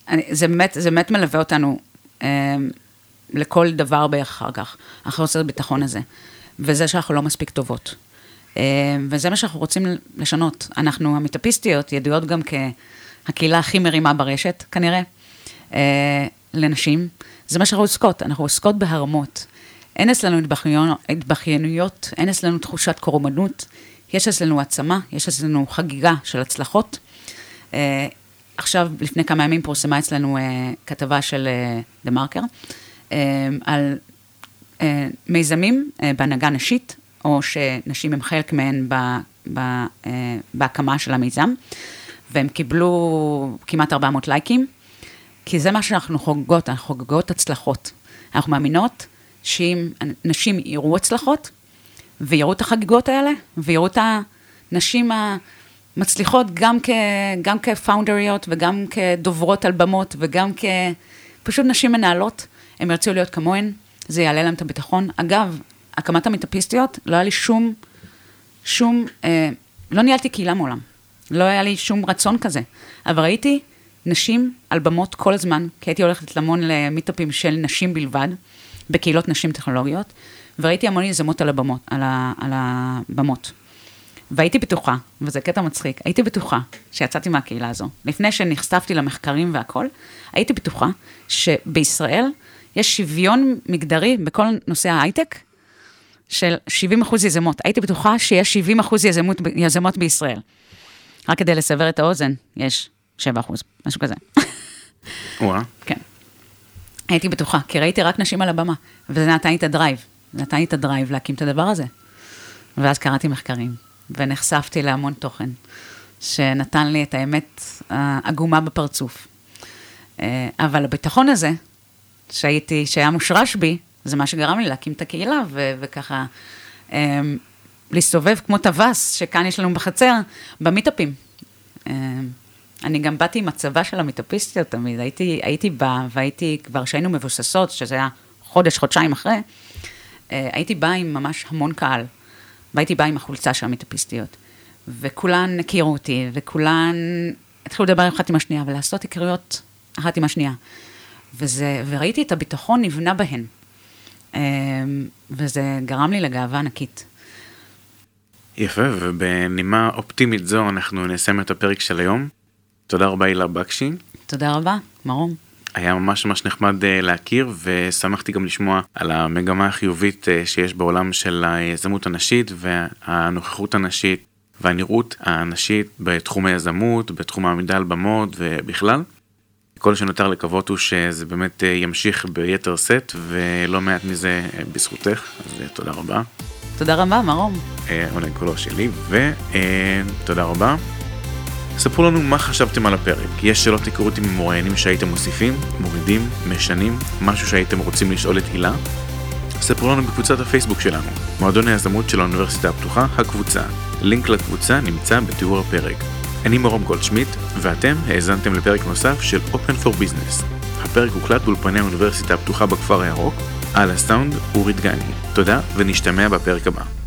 אני, זה באמת, זה באמת מלווה אותנו לכל דבר בערך אחר כך, החוסר ביטחון הזה, וזה שאנחנו לא מספיק טובות. וזה מה שאנחנו רוצים לשנות. אנחנו המטאפיסטיות ידועות גם כהקהילה הכי מרימה ברשת, כנראה, לנשים. זה מה שאנחנו עוסקות, אנחנו עוסקות בהרמות. אין אצלנו התבכיינויות, אין אצלנו תחושת קורבנות, יש אצלנו עצמה, יש אצלנו חגיגה של הצלחות. Uh, עכשיו, לפני כמה ימים פורסמה אצלנו uh, כתבה של דה uh, מרקר, uh, על uh, מיזמים uh, בהנהגה נשית, או שנשים הם חלק מהן ב, אה, בהקמה של המיזם, והם קיבלו כמעט 400 לייקים, כי זה מה שאנחנו חוגגות, אנחנו חוגגות הצלחות. אנחנו מאמינות שאם נשים יראו הצלחות, ויראו את החגיגות האלה, ויראו את הנשים המצליחות גם, כ, גם כפאונדריות וגם כדוברות על במות וגם כפשוט נשים מנהלות, הם ירצו להיות כמוהן, זה יעלה להם את הביטחון. אגב, הקמת המטאפיסטיות, לא היה לי שום, שום, אה, לא ניהלתי קהילה מעולם. לא היה לי שום רצון כזה. אבל ראיתי נשים על במות כל הזמן, כי הייתי הולכת המון למיטאפים של נשים בלבד, בקהילות נשים טכנולוגיות, וראיתי המון יזמות על הבמות, על, ה, על הבמות. והייתי בטוחה, וזה קטע מצחיק, הייתי בטוחה שיצאתי מהקהילה הזו, לפני שנחשפתי למחקרים והכל, הייתי בטוחה שבישראל יש שוויון מגדרי בכל נושא ההייטק של 70 אחוז יזמות. הייתי בטוחה שיש 70 אחוז יזמות, יזמות בישראל. רק כדי לסבר את האוזן, יש 7 אחוז, משהו כזה. וואה. כן. הייתי בטוחה, כי ראיתי רק נשים על הבמה, וזה נתן לי את ה drive. נתן לי את ה drive להקים את הדבר הזה. ואז קראתי מחקרים, ונחשפתי להמון תוכן, שנתן לי את האמת העגומה בפרצוף. אה, אבל הביטחון הזה, שהייתי, שהיה מושרש בי, זה מה שגרם לי להקים את הקהילה, ו- וככה אה, להסתובב כמו טווס, שכאן יש לנו בחצר, במיטאפים. אה, אני גם באתי עם הצבא של המיטאפיסטיות תמיד, הייתי, הייתי באה, והייתי, כבר שהיינו מבוססות, שזה היה חודש, חודשיים אחרי, אה, הייתי באה עם ממש המון קהל, והייתי באה עם החולצה של המיטאפיסטיות. וכולן הכירו אותי, וכולן התחילו לדבר אחת עם השנייה, ולעשות היכרויות אחת עם השנייה. וזה, וראיתי את הביטחון נבנה בהן. אה, וזה גרם לי לגאווה ענקית. יפה, ובנימה אופטימית זו אנחנו נסיים את הפרק של היום. תודה רבה הילה בקשי. תודה רבה, מרום. היה ממש ממש נחמד אה, להכיר ושמחתי גם לשמוע על המגמה החיובית אה, שיש בעולם של היזמות הנשית והנוכחות הנשית והנראות הנשית בתחום היזמות, בתחום העמידה על במות ובכלל. כל שנותר לקוות הוא שזה באמת אה, ימשיך ביתר שאת ולא מעט מזה בזכותך, אז תודה רבה. תודה רבה, מרום. עונג קולו שלי, ותודה רבה. ספרו לנו מה חשבתם על הפרק. יש שאלות היכרות עם מוראיינים שהייתם מוסיפים, מורידים, משנים, משהו שהייתם רוצים לשאול את הילה? ספרו לנו בקבוצת הפייסבוק שלנו, מועדון היזמות של האוניברסיטה הפתוחה, הקבוצה. לינק לקבוצה נמצא בתיאור הפרק. אני מרום גולדשמיט, ואתם האזנתם לפרק נוסף של Open for Business. הפרק הוקלט באולפני האוניברסיטה הפתוחה בכפר הירוק, על הסאונד אורי דגני. תודה ונשתמע בפרק הבא.